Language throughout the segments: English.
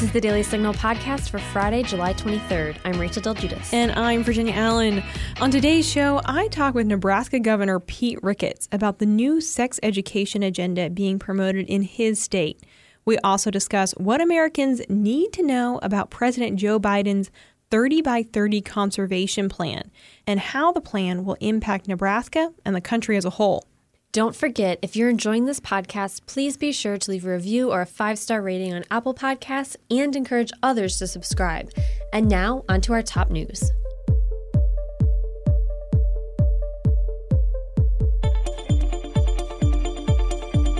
This is the Daily Signal podcast for Friday, July 23rd. I'm Rachel Del Guidice. And I'm Virginia Allen. On today's show, I talk with Nebraska Governor Pete Ricketts about the new sex education agenda being promoted in his state. We also discuss what Americans need to know about President Joe Biden's 30 by 30 conservation plan and how the plan will impact Nebraska and the country as a whole. Don't forget, if you're enjoying this podcast, please be sure to leave a review or a five star rating on Apple Podcasts and encourage others to subscribe. And now, onto our top news.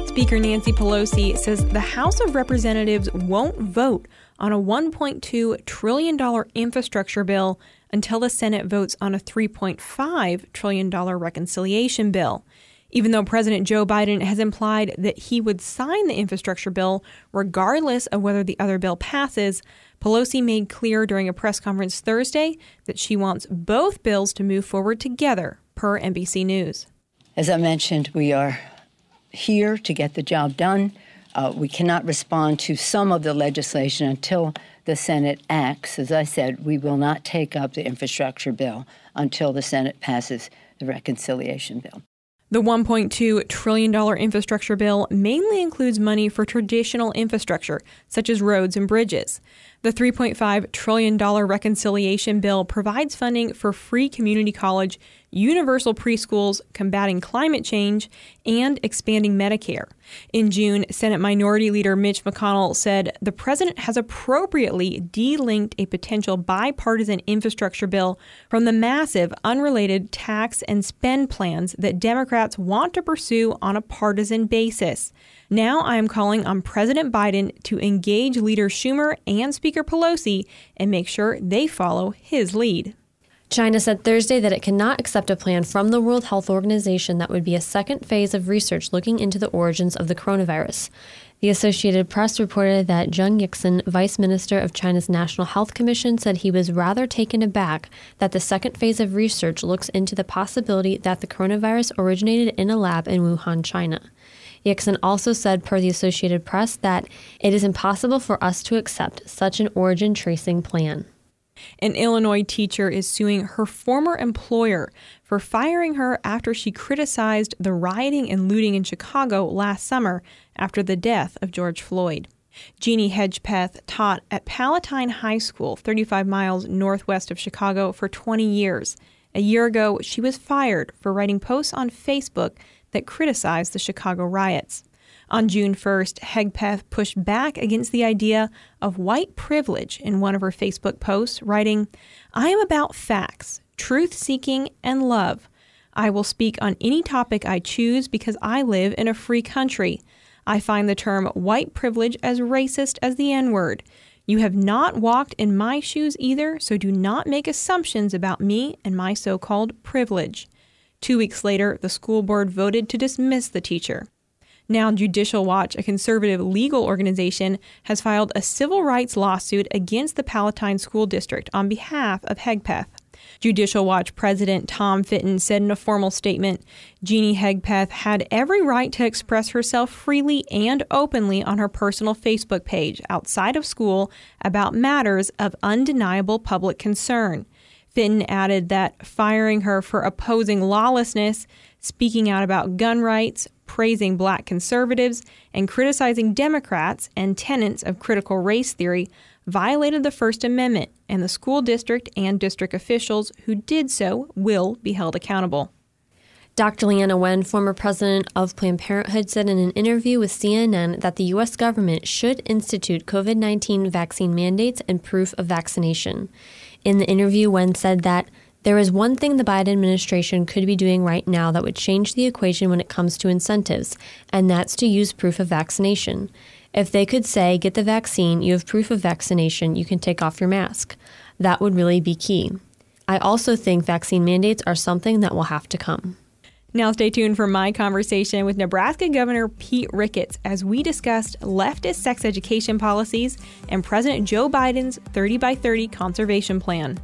Speaker Nancy Pelosi says the House of Representatives won't vote on a $1.2 trillion infrastructure bill until the Senate votes on a $3.5 trillion reconciliation bill. Even though President Joe Biden has implied that he would sign the infrastructure bill regardless of whether the other bill passes, Pelosi made clear during a press conference Thursday that she wants both bills to move forward together, per NBC News. As I mentioned, we are here to get the job done. Uh, we cannot respond to some of the legislation until the Senate acts. As I said, we will not take up the infrastructure bill until the Senate passes the reconciliation bill. The $1.2 trillion infrastructure bill mainly includes money for traditional infrastructure, such as roads and bridges. The $3.5 trillion reconciliation bill provides funding for free community college universal preschools, combating climate change, and expanding Medicare. In June, Senate Minority Leader Mitch McConnell said the president has appropriately delinked a potential bipartisan infrastructure bill from the massive, unrelated tax and spend plans that Democrats want to pursue on a partisan basis. Now I am calling on President Biden to engage Leader Schumer and Speaker Pelosi and make sure they follow his lead. China said Thursday that it cannot accept a plan from the World Health Organization that would be a second phase of research looking into the origins of the coronavirus. The Associated Press reported that Zheng Yixin, Vice Minister of China's National Health Commission, said he was rather taken aback that the second phase of research looks into the possibility that the coronavirus originated in a lab in Wuhan, China. Yixin also said, per the Associated Press, that it is impossible for us to accept such an origin tracing plan. An Illinois teacher is suing her former employer for firing her after she criticized the rioting and looting in Chicago last summer after the death of George Floyd. Jeannie Hedgepeth taught at Palatine High School, 35 miles northwest of Chicago, for 20 years. A year ago, she was fired for writing posts on Facebook that criticized the Chicago riots. On June 1st, Hedgepeth pushed back against the idea of white privilege in one of her Facebook posts, writing, I am about facts, truth seeking, and love. I will speak on any topic I choose because I live in a free country. I find the term white privilege as racist as the N word. You have not walked in my shoes either, so do not make assumptions about me and my so called privilege. Two weeks later, the school board voted to dismiss the teacher. Now, Judicial Watch, a conservative legal organization, has filed a civil rights lawsuit against the Palatine School District on behalf of Hedgepeth. Judicial Watch President Tom Fitton said in a formal statement Jeannie Hedgepeth had every right to express herself freely and openly on her personal Facebook page outside of school about matters of undeniable public concern. Fitton added that firing her for opposing lawlessness, speaking out about gun rights, praising black conservatives, and criticizing Democrats and tenets of critical race theory violated the First Amendment, and the school district and district officials who did so will be held accountable. Dr. Leana Wen, former president of Planned Parenthood, said in an interview with CNN that the U.S. government should institute COVID 19 vaccine mandates and proof of vaccination. In the interview, Wen said that there is one thing the Biden administration could be doing right now that would change the equation when it comes to incentives, and that's to use proof of vaccination. If they could say, get the vaccine, you have proof of vaccination, you can take off your mask. That would really be key. I also think vaccine mandates are something that will have to come. Now, stay tuned for my conversation with Nebraska Governor Pete Ricketts as we discussed leftist sex education policies and President Joe Biden's 30 by 30 conservation plan.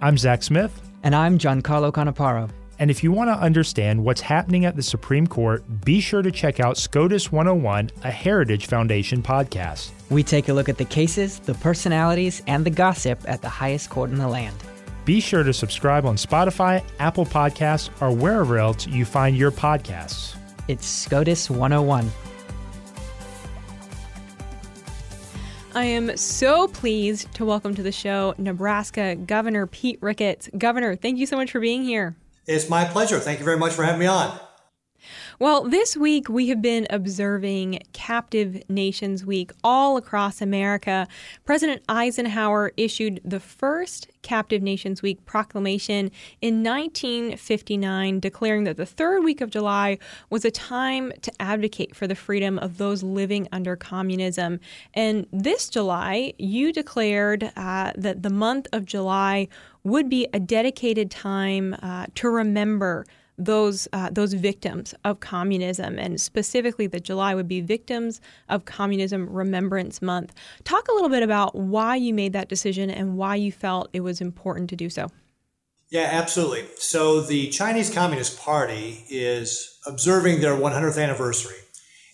I'm Zach Smith. And I'm Giancarlo Canaparo. And if you want to understand what's happening at the Supreme Court, be sure to check out SCOTUS 101, a Heritage Foundation podcast. We take a look at the cases, the personalities, and the gossip at the highest court in the land. Be sure to subscribe on Spotify, Apple Podcasts, or wherever else you find your podcasts. It's SCOTUS 101. I am so pleased to welcome to the show Nebraska Governor Pete Ricketts. Governor, thank you so much for being here. It's my pleasure. Thank you very much for having me on. Well, this week we have been observing Captive Nations Week all across America. President Eisenhower issued the first Captive Nations Week proclamation in 1959, declaring that the third week of July was a time to advocate for the freedom of those living under communism. And this July, you declared uh, that the month of July would be a dedicated time uh, to remember those uh, those victims of communism, and specifically that July would be Victims of Communism Remembrance Month. Talk a little bit about why you made that decision and why you felt it was important to do so. Yeah, absolutely. So the Chinese Communist Party is observing their 100th anniversary,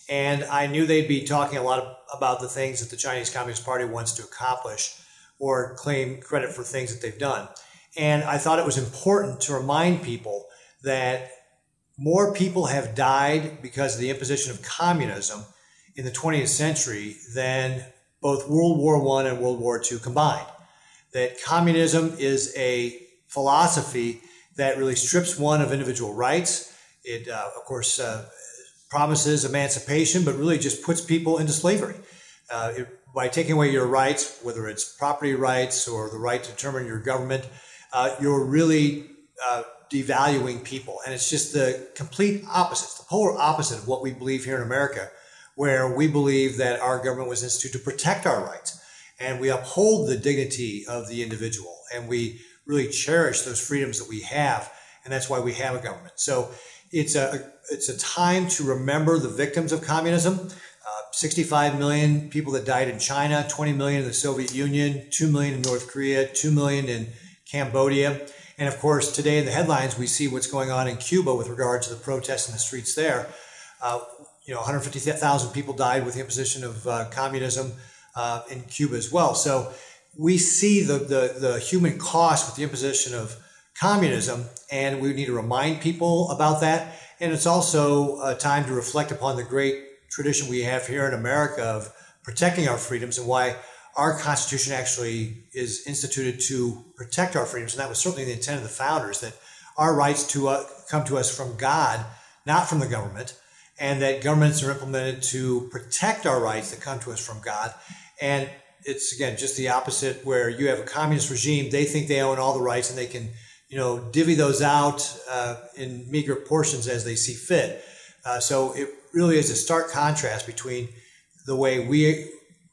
and I knew they'd be talking a lot about the things that the Chinese Communist Party wants to accomplish or claim credit for things that they've done. And I thought it was important to remind people that more people have died because of the imposition of communism in the 20th century than both World War I and World War II combined. That communism is a philosophy that really strips one of individual rights. It, uh, of course, uh, promises emancipation, but really just puts people into slavery. Uh, it, by taking away your rights, whether it's property rights or the right to determine your government, uh, you're really uh, devaluing people. And it's just the complete opposite, it's the polar opposite of what we believe here in America, where we believe that our government was instituted to protect our rights and we uphold the dignity of the individual and we really cherish those freedoms that we have. And that's why we have a government. So it's a, it's a time to remember the victims of communism. Uh, 65 million people that died in China, 20 million in the Soviet Union, 2 million in North Korea, 2 million in Cambodia. And of course, today in the headlines, we see what's going on in Cuba with regard to the protests in the streets there. Uh, you know, 150,000 people died with the imposition of uh, communism uh, in Cuba as well. So we see the, the, the human cost with the imposition of communism, and we need to remind people about that. And it's also a time to reflect upon the great tradition we have here in America of protecting our freedoms and why our Constitution actually is instituted to protect our freedoms, and that was certainly the intent of the founders that our rights to uh, come to us from God, not from the government, and that governments are implemented to protect our rights that come to us from God. And it's again just the opposite, where you have a communist regime; they think they own all the rights, and they can, you know, divvy those out uh, in meager portions as they see fit. Uh, so it really is a stark contrast between the way we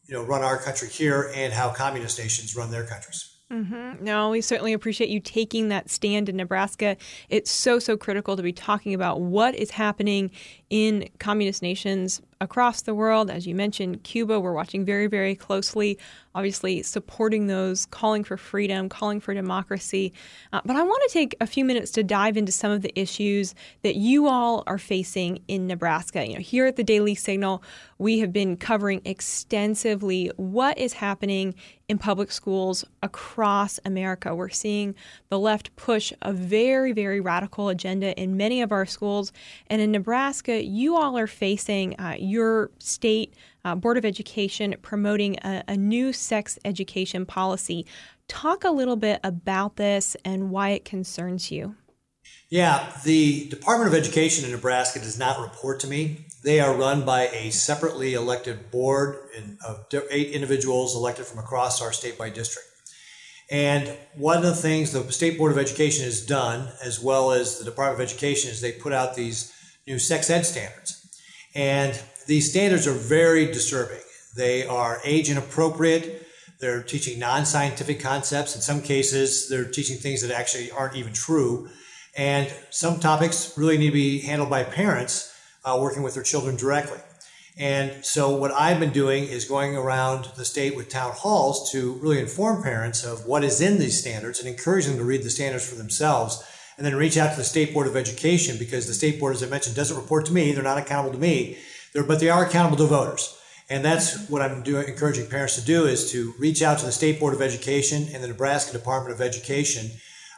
you know, run our country here and how communist nations run their countries. Mm-hmm. No, we certainly appreciate you taking that stand in Nebraska. It's so, so critical to be talking about what is happening in communist nations across the world. As you mentioned, Cuba, we're watching very, very closely, obviously supporting those, calling for freedom, calling for democracy. Uh, but I want to take a few minutes to dive into some of the issues that you all are facing in Nebraska. You know, here at the Daily Signal, we have been covering extensively what is happening in public schools across America. We're seeing the left push a very, very radical agenda in many of our schools. And in Nebraska, you all are facing uh, your state uh, Board of Education promoting a, a new sex education policy. Talk a little bit about this and why it concerns you. Yeah, the Department of Education in Nebraska does not report to me. They are run by a separately elected board of eight individuals elected from across our state by district. And one of the things the State Board of Education has done, as well as the Department of Education, is they put out these new sex ed standards. And these standards are very disturbing. They are age inappropriate. They're teaching non scientific concepts. In some cases, they're teaching things that actually aren't even true. And some topics really need to be handled by parents uh, working with their children directly. And so, what I've been doing is going around the state with town halls to really inform parents of what is in these standards and encourage them to read the standards for themselves and then reach out to the State Board of Education because the State Board, as I mentioned, doesn't report to me. They're not accountable to me, They're, but they are accountable to voters. And that's what I'm encouraging parents to do is to reach out to the State Board of Education and the Nebraska Department of Education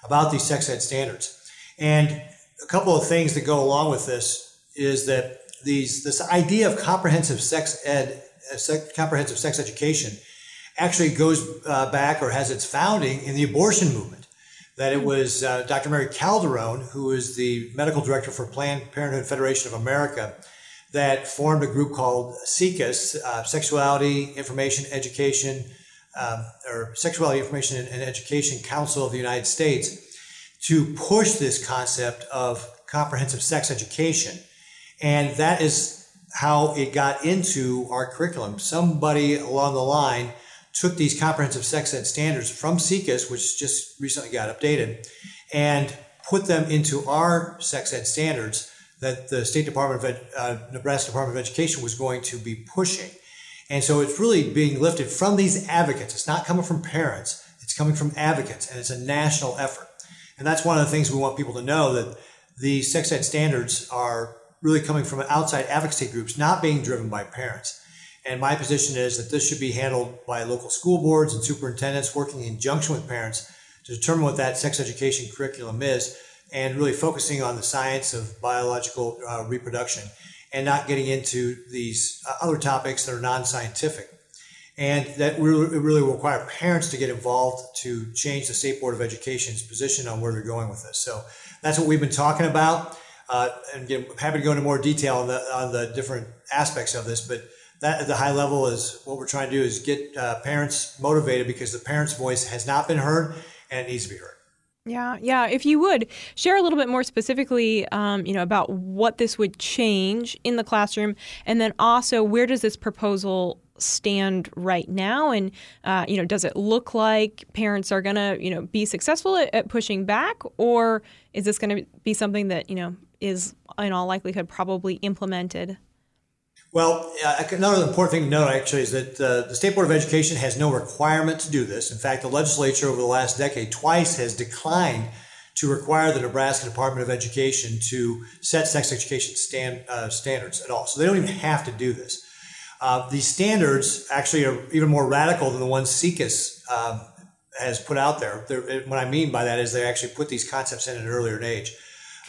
about these sex ed standards. And a couple of things that go along with this is that these this idea of comprehensive sex ed, uh, sex, comprehensive sex education, actually goes uh, back or has its founding in the abortion movement. That it was uh, Dr. Mary Calderone, who is the medical director for Planned Parenthood Federation of America, that formed a group called SIECUS, uh, Sexuality, Information, Education, um, or Sexuality, Information, and Education Council of the United States, to push this concept of comprehensive sex education. And that is how it got into our curriculum. Somebody along the line took these comprehensive sex ed standards from SIECUS, which just recently got updated, and put them into our sex ed standards that the State Department of Ed, uh, Nebraska Department of Education was going to be pushing. And so it's really being lifted from these advocates. It's not coming from parents. It's coming from advocates, and it's a national effort. And that's one of the things we want people to know that the sex ed standards are really coming from outside advocacy groups, not being driven by parents. And my position is that this should be handled by local school boards and superintendents working in conjunction with parents to determine what that sex education curriculum is and really focusing on the science of biological uh, reproduction and not getting into these uh, other topics that are non-scientific. And that really, really will require parents to get involved to change the State Board of Education's position on where they're going with this. So that's what we've been talking about. Uh, and again, happy to go into more detail on the, on the different aspects of this, but that at the high level is what we're trying to do is get uh, parents motivated because the parents' voice has not been heard and it needs to be heard. Yeah, yeah. If you would share a little bit more specifically, um, you know, about what this would change in the classroom, and then also where does this proposal stand right now, and uh, you know, does it look like parents are going to, you know, be successful at, at pushing back, or is this going to be something that you know is in all likelihood probably implemented? Well, uh, another important thing to note actually is that uh, the State Board of Education has no requirement to do this. In fact, the legislature over the last decade twice has declined to require the Nebraska Department of Education to set sex education stand, uh, standards at all. So they don't even have to do this. Uh, these standards actually are even more radical than the ones SIECUS um, has put out there. They're, what I mean by that is they actually put these concepts in at an earlier age.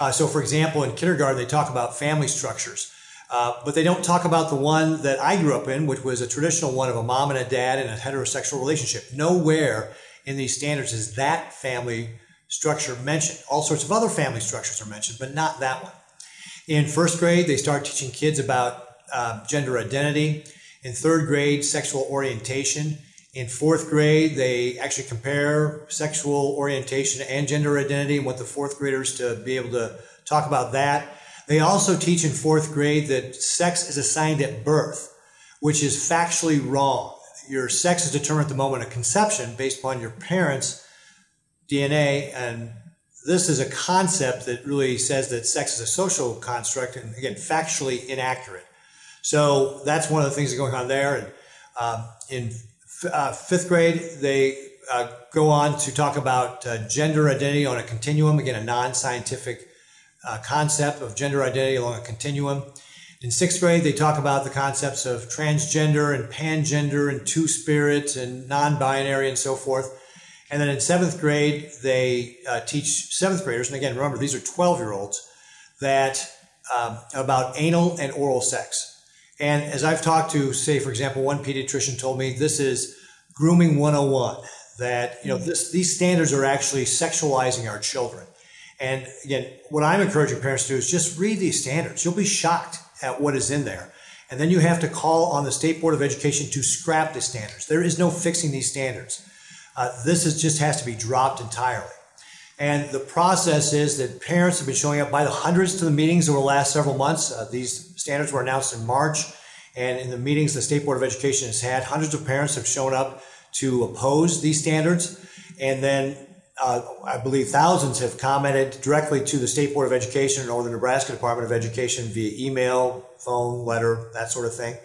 Uh, so, for example, in kindergarten, they talk about family structures. Uh, but they don't talk about the one that I grew up in, which was a traditional one of a mom and a dad in a heterosexual relationship. Nowhere in these standards is that family structure mentioned. All sorts of other family structures are mentioned, but not that one. In first grade, they start teaching kids about uh, gender identity. In third grade, sexual orientation. In fourth grade, they actually compare sexual orientation and gender identity and want the fourth graders to be able to talk about that. They also teach in fourth grade that sex is assigned at birth, which is factually wrong. Your sex is determined at the moment of conception based upon your parents' DNA. And this is a concept that really says that sex is a social construct and, again, factually inaccurate. So that's one of the things that's going on there. And um, in f- uh, fifth grade, they uh, go on to talk about uh, gender identity on a continuum, again, a non scientific uh, concept of gender identity along a continuum. In sixth grade, they talk about the concepts of transgender and pangender and two spirit and non binary and so forth. And then in seventh grade, they uh, teach seventh graders, and again, remember, these are 12 year olds, that um, about anal and oral sex. And as I've talked to, say, for example, one pediatrician told me this is grooming 101, that, you know, this, these standards are actually sexualizing our children. And again, what I'm encouraging parents to do is just read these standards. You'll be shocked at what is in there. And then you have to call on the State Board of Education to scrap the standards. There is no fixing these standards. Uh, this is, just has to be dropped entirely. And the process is that parents have been showing up by the hundreds to the meetings over the last several months. Uh, these standards were announced in March. And in the meetings the State Board of Education has had, hundreds of parents have shown up to oppose these standards. And then uh, I believe thousands have commented directly to the State Board of Education or the Nebraska Department of Education via email, phone, letter, that sort of thing.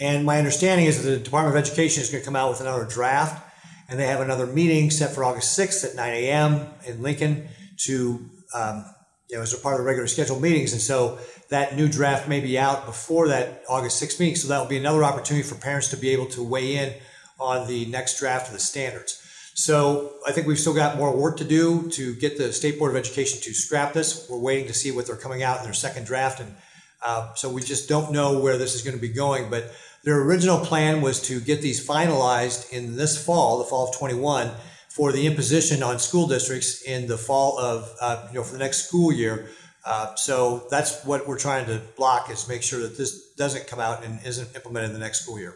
And my understanding is that the Department of Education is going to come out with another draft, and they have another meeting set for August 6th at 9 a.m. in Lincoln to um, you know, as a part of the regular scheduled meetings. And so that new draft may be out before that August 6th meeting. So that will be another opportunity for parents to be able to weigh in on the next draft of the standards. So I think we've still got more work to do to get the State Board of Education to scrap this. We're waiting to see what they're coming out in their second draft. And uh, so we just don't know where this is going to be going. But their original plan was to get these finalized in this fall, the fall of 21, for the imposition on school districts in the fall of, uh, you know, for the next school year. Uh, so that's what we're trying to block is make sure that this doesn't come out and isn't implemented in the next school year.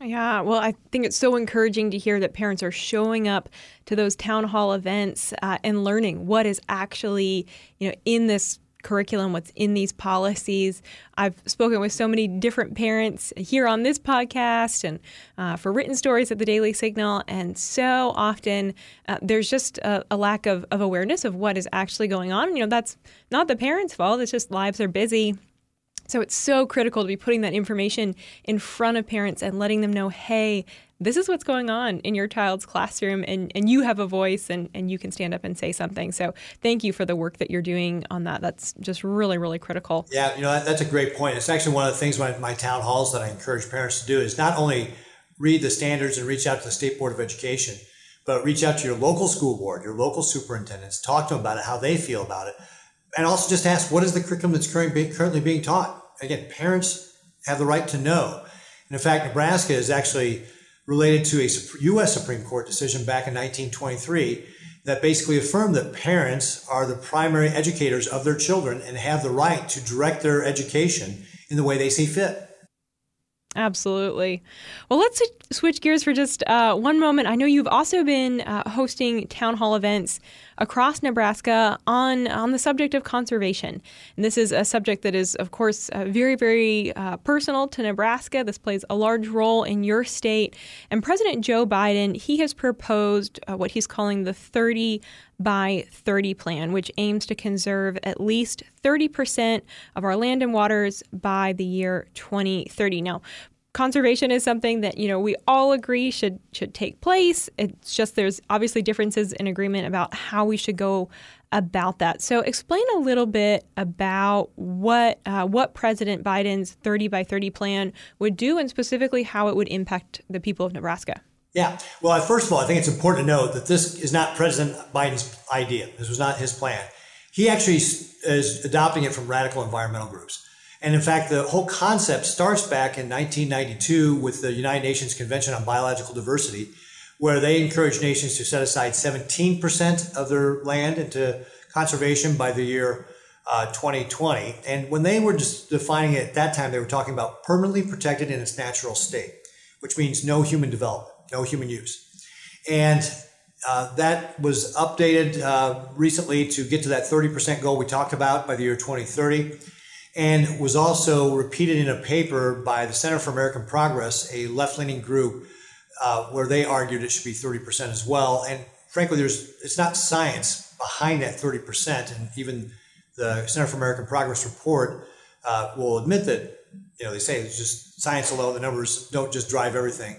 Yeah, well, I think it's so encouraging to hear that parents are showing up to those town hall events uh, and learning what is actually, you know, in this curriculum, what's in these policies. I've spoken with so many different parents here on this podcast and uh, for written stories at the Daily Signal, and so often uh, there's just a, a lack of, of awareness of what is actually going on. You know, that's not the parents' fault; it's just lives are busy so it's so critical to be putting that information in front of parents and letting them know, hey, this is what's going on in your child's classroom and, and you have a voice and, and you can stand up and say something. So thank you for the work that you're doing on that. That's just really, really critical. Yeah, you know, that, that's a great point. It's actually one of the things my, my town halls that I encourage parents to do is not only read the standards and reach out to the State Board of Education, but reach out to your local school board, your local superintendents, talk to them about it, how they feel about it and also just ask what is the curriculum that's currently being taught. Again, parents have the right to know. And in fact, Nebraska is actually related to a U.S. Supreme Court decision back in 1923 that basically affirmed that parents are the primary educators of their children and have the right to direct their education in the way they see fit. Absolutely. Well, let's switch gears for just uh, one moment. I know you've also been uh, hosting town hall events across Nebraska on on the subject of conservation. And this is a subject that is, of course, uh, very, very uh, personal to Nebraska. This plays a large role in your state. And President Joe Biden, he has proposed uh, what he's calling the 30 by 30 plan, which aims to conserve at least 30% of our land and waters by the year 2030. Now, conservation is something that you know we all agree should should take place. It's just there's obviously differences in agreement about how we should go about that. So explain a little bit about what uh, what President Biden's 30 by 30 plan would do, and specifically how it would impact the people of Nebraska. Yeah. Well, first of all, I think it's important to note that this is not President Biden's idea. This was not his plan. He actually is adopting it from radical environmental groups. And in fact, the whole concept starts back in 1992 with the United Nations Convention on Biological Diversity, where they encourage nations to set aside 17% of their land into conservation by the year uh, 2020. And when they were just defining it at that time, they were talking about permanently protected in its natural state, which means no human development, no human use. And uh, that was updated uh, recently to get to that 30% goal we talked about by the year 2030 and was also repeated in a paper by the Center for American Progress, a left leaning group, uh, where they argued it should be 30% as well. And frankly, there's it's not science behind that 30%. And even the Center for American Progress report uh, will admit that, you know, they say it's just science alone, the numbers don't just drive everything.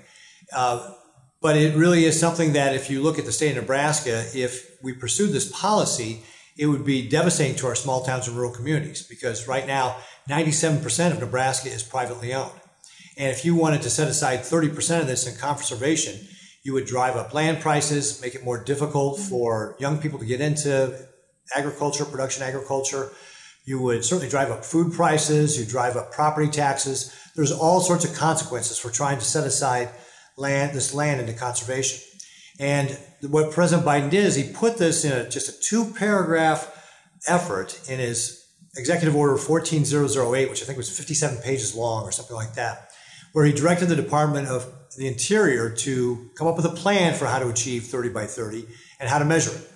Uh, but it really is something that if you look at the state of Nebraska, if we pursued this policy, it would be devastating to our small towns and rural communities because right now, 97% of Nebraska is privately owned. And if you wanted to set aside 30% of this in conservation, you would drive up land prices, make it more difficult for young people to get into agriculture, production agriculture. You would certainly drive up food prices, you drive up property taxes. There's all sorts of consequences for trying to set aside land, this land into conservation. And what President Biden did is he put this in a, just a two paragraph effort in his Executive Order 14008, which I think was 57 pages long or something like that, where he directed the Department of the Interior to come up with a plan for how to achieve 30 by 30 and how to measure it.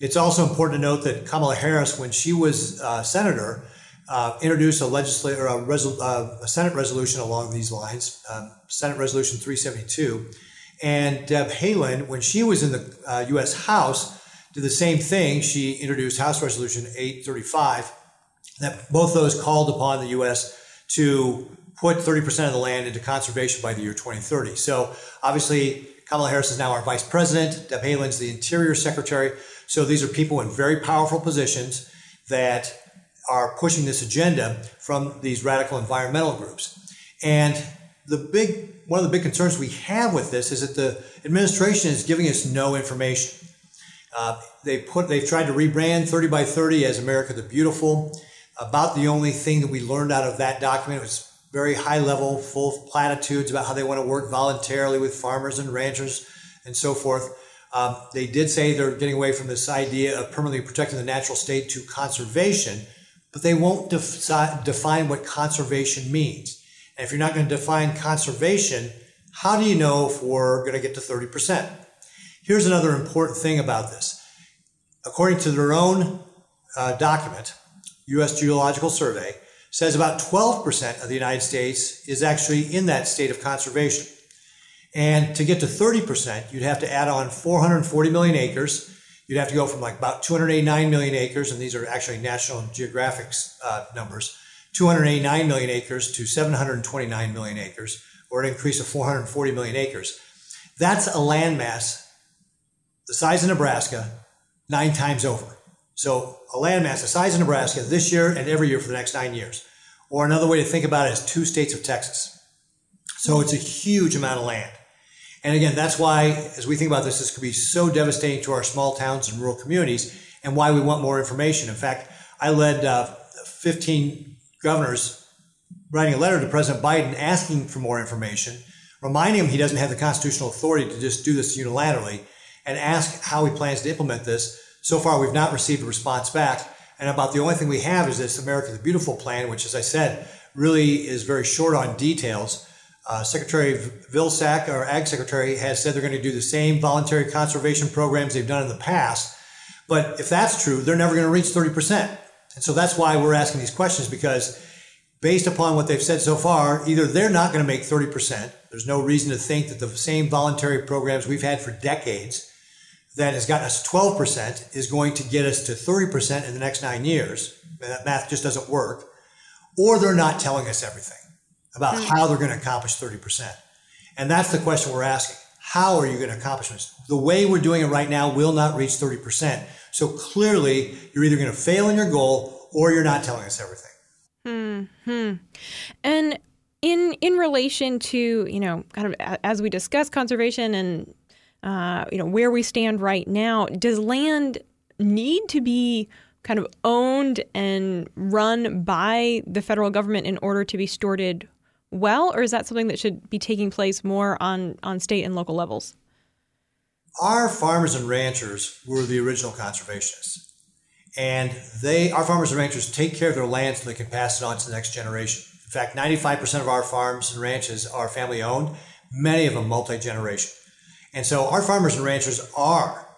It's also important to note that Kamala Harris, when she was uh, senator, uh, introduced a legislator, a, resol- uh, a, Senate resolution along these lines, um, Senate Resolution 372, and Deb Haaland, when she was in the uh, U.S. House, did the same thing. She introduced House Resolution 835, that both those called upon the U.S. to put 30% of the land into conservation by the year 2030. So obviously, Kamala Harris is now our vice president. Deb Haaland's the interior secretary. So these are people in very powerful positions that are pushing this agenda from these radical environmental groups. And the big one of the big concerns we have with this is that the administration is giving us no information. Uh, they put they've tried to rebrand 30 by 30 as America the Beautiful. About the only thing that we learned out of that document was very high level, full of platitudes about how they want to work voluntarily with farmers and ranchers and so forth. Um, they did say they're getting away from this idea of permanently protecting the natural state to conservation, but they won't defi- define what conservation means. And if you're not going to define conservation, how do you know if we're going to get to 30%? Here's another important thing about this. According to their own uh, document, U.S. Geological Survey says about 12% of the United States is actually in that state of conservation. And to get to 30%, you'd have to add on 440 million acres. You'd have to go from like about 289 million acres, and these are actually National Geographic uh, numbers, 289 million acres to 729 million acres, or an increase of 440 million acres. That's a landmass the size of Nebraska nine times over. So a landmass the size of Nebraska this year and every year for the next nine years. Or another way to think about it is two states of Texas. So it's a huge amount of land. And again, that's why, as we think about this, this could be so devastating to our small towns and rural communities, and why we want more information. In fact, I led uh, 15 governors writing a letter to President Biden asking for more information, reminding him he doesn't have the constitutional authority to just do this unilaterally, and ask how he plans to implement this. So far, we've not received a response back. And about the only thing we have is this America the Beautiful plan, which, as I said, really is very short on details. Uh, secretary Vilsack, our ag secretary, has said they're going to do the same voluntary conservation programs they've done in the past. But if that's true, they're never going to reach 30%. And so that's why we're asking these questions because based upon what they've said so far, either they're not going to make 30%. There's no reason to think that the same voluntary programs we've had for decades that has gotten us 12% is going to get us to 30% in the next nine years. That math just doesn't work. Or they're not telling us everything about mm-hmm. how they're going to accomplish 30%. And that's the question we're asking. How are you going to accomplish this? The way we're doing it right now will not reach 30%. So clearly, you're either going to fail in your goal or you're not telling us everything. Hmm. And in in relation to you know kind of as we discuss conservation and uh, you know where we stand right now, does land need to be kind of owned and run by the federal government in order to be stewarded well, or is that something that should be taking place more on, on state and local levels? Our farmers and ranchers were the original conservationists. And they, our farmers and ranchers take care of their land so they can pass it on to the next generation. In fact, 95% of our farms and ranches are family owned, many of them multi generation. And so our farmers and ranchers are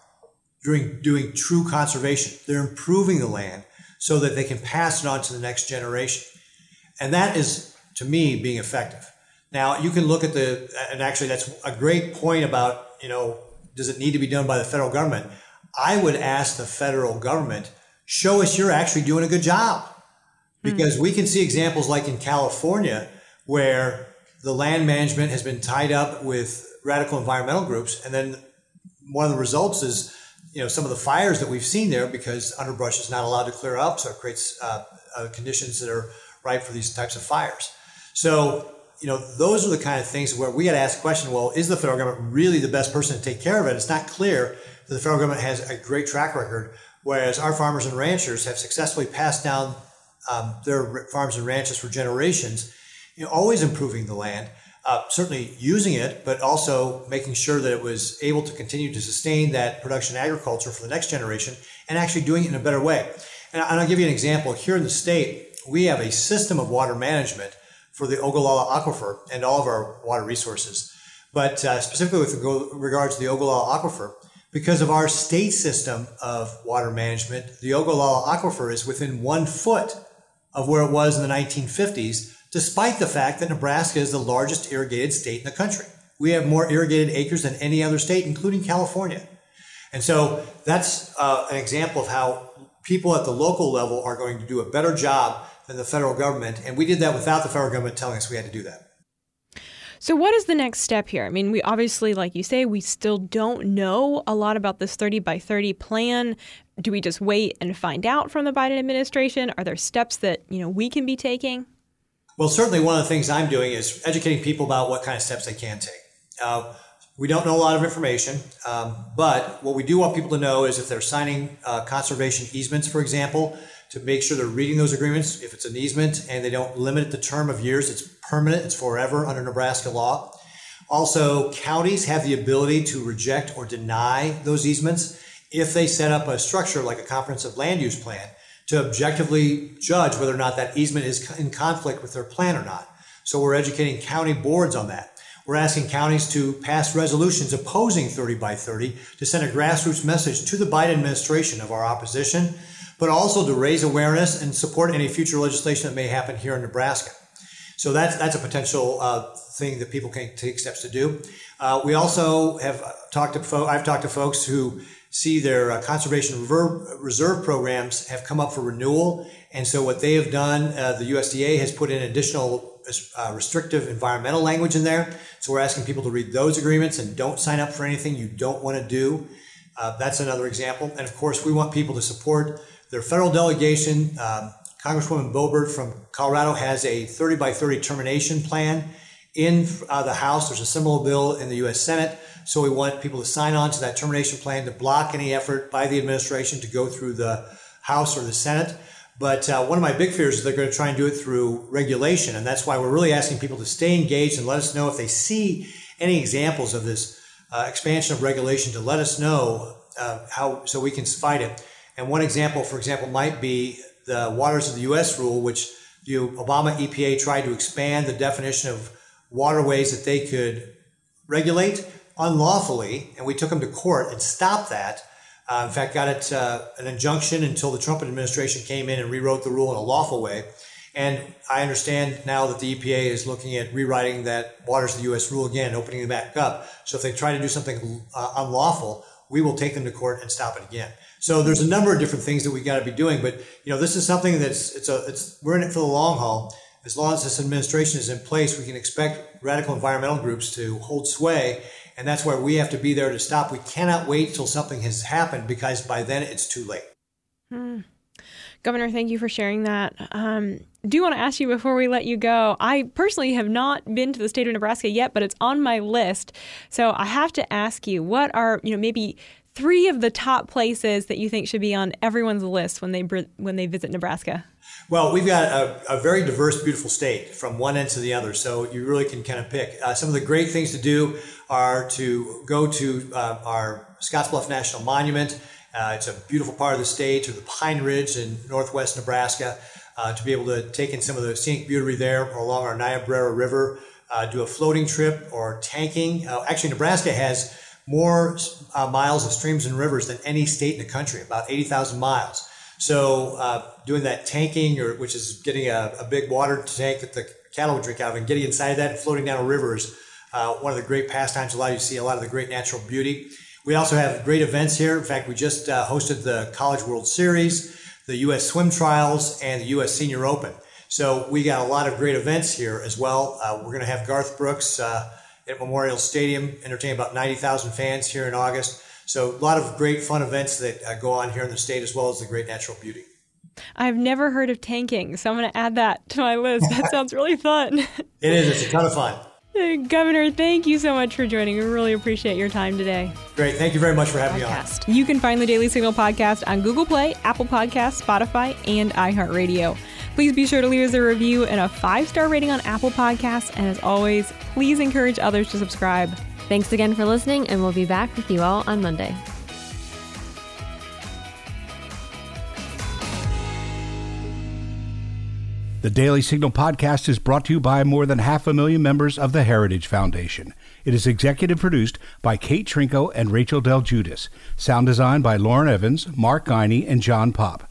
doing, doing true conservation. They're improving the land so that they can pass it on to the next generation. And that is to me being effective. Now you can look at the, and actually that's a great point about, you know, does it need to be done by the federal government? I would ask the federal government, show us you're actually doing a good job. Because mm-hmm. we can see examples like in California where the land management has been tied up with radical environmental groups. And then one of the results is, you know, some of the fires that we've seen there because underbrush is not allowed to clear up. So it creates uh, uh, conditions that are ripe for these types of fires. So, you know, those are the kind of things where we got to ask the question, well, is the federal government really the best person to take care of it? It's not clear that the federal government has a great track record, whereas our farmers and ranchers have successfully passed down um, their farms and ranches for generations, you know, always improving the land. Uh, certainly using it, but also making sure that it was able to continue to sustain that production agriculture for the next generation and actually doing it in a better way. And I'll give you an example. Here in the state, we have a system of water management for the Ogallala Aquifer and all of our water resources. But uh, specifically with regards to the Ogallala Aquifer, because of our state system of water management, the Ogallala Aquifer is within one foot of where it was in the 1950s, despite the fact that Nebraska is the largest irrigated state in the country. We have more irrigated acres than any other state, including California. And so that's uh, an example of how people at the local level are going to do a better job than the federal government. And we did that without the federal government telling us we had to do that. So, what is the next step here? I mean, we obviously, like you say, we still don't know a lot about this 30 by 30 plan. Do we just wait and find out from the Biden administration? Are there steps that you know we can be taking? Well, certainly one of the things I'm doing is educating people about what kind of steps they can take. Uh, we don't know a lot of information, um, but what we do want people to know is if they're signing uh, conservation easements, for example, to make sure they're reading those agreements. If it's an easement and they don't limit the term of years, it's permanent, it's forever under Nebraska law. Also, counties have the ability to reject or deny those easements if they set up a structure like a comprehensive land use plan to objectively judge whether or not that easement is in conflict with their plan or not. So we're educating county boards on that. We're asking counties to pass resolutions opposing 30 by 30 to send a grassroots message to the Biden administration of our opposition but also to raise awareness and support any future legislation that may happen here in Nebraska. So that's that's a potential uh, thing that people can take steps to do. Uh, we also have talked to I've talked to folks who see their uh, conservation reserve, reserve, programs have come up for renewal, and so what they have done, uh, the USDA has put in additional uh, restrictive environmental language in there. So we're asking people to read those agreements and don't sign up for anything you don't want to do. Uh, that's another example. And of course, we want people to support their federal delegation, um, Congresswoman Boebert from Colorado has a 30 by 30 termination plan in uh, the House. There's a similar bill in the U.S. Senate. So we want people to sign on to that termination plan to block any effort by the administration to go through the House or the Senate. But uh, one of my big fears is they're going to try and do it through regulation. And that's why we're really asking people to stay engaged and let us know if they see any examples of this uh, expansion of regulation to let us know uh, how so we can fight it. And one example, for example, might be the Waters of the U.S. rule, which the Obama EPA tried to expand the definition of waterways that they could regulate unlawfully, and we took them to court and stopped that. Uh, in fact, got it uh, an injunction until the Trump administration came in and rewrote the rule in a lawful way. And I understand now that the EPA is looking at rewriting that Waters of the U.S. rule again, opening it back up. So if they try to do something uh, unlawful, we will take them to court and stop it again. So there's a number of different things that we got to be doing, but you know, this is something that's it's a it's we're in it for the long haul. As long as this administration is in place, we can expect radical environmental groups to hold sway, and that's where we have to be there to stop. We cannot wait till something has happened because by then it's too late. Hmm. Governor, thank you for sharing that. Um, do want to ask you before we let you go. I personally have not been to the state of Nebraska yet, but it's on my list. So I have to ask you, what are you know maybe three of the top places that you think should be on everyone's list when they when they visit Nebraska? Well, we've got a, a, very diverse, beautiful state from one end to the other, so you really can kind of pick. Uh, some of the great things to do are to go to uh, our Scottsbluff National Monument. Uh, it's a beautiful part of the state, or the Pine Ridge in northwest Nebraska, uh, to be able to take in some of the scenic beauty there, or along our Niobrara River, uh, do a floating trip or tanking. Uh, actually, Nebraska has more uh, miles of streams and rivers than any state in the country, about 80,000 miles. So uh, doing that tanking, or which is getting a, a, big water tank that the cattle would drink out of, and getting inside that and floating down a river is uh, one of the great pastimes. Allow you to see a lot of the great natural beauty. We also have great events here. In fact, we just uh, hosted the College World Series, the U.S. Swim Trials, and the U.S. Senior Open. So we got a lot of great events here as well. Uh, we're going to have Garth Brooks uh, at Memorial Stadium, entertain about 90,000 fans here in August. So a lot of great fun events that uh, go on here in the state as well as the great natural beauty. I've never heard of tanking, so I'm going to add that to my list. That sounds really fun. it is. It's a ton of fun. Governor, thank you so much for joining. We really appreciate your time today. Great. Thank you very much for having podcast. me on. You can find the Daily Signal podcast on Google Play, Apple Podcasts, Spotify, and iHeartRadio. Please be sure to leave us a review and a five star rating on Apple Podcasts. And as always, please encourage others to subscribe. Thanks again for listening, and we'll be back with you all on Monday. The Daily Signal podcast is brought to you by more than half a million members of the Heritage Foundation. It is executive produced by Kate Trinko and Rachel Del Guidice. Sound design by Lauren Evans, Mark Guiney, and John Popp.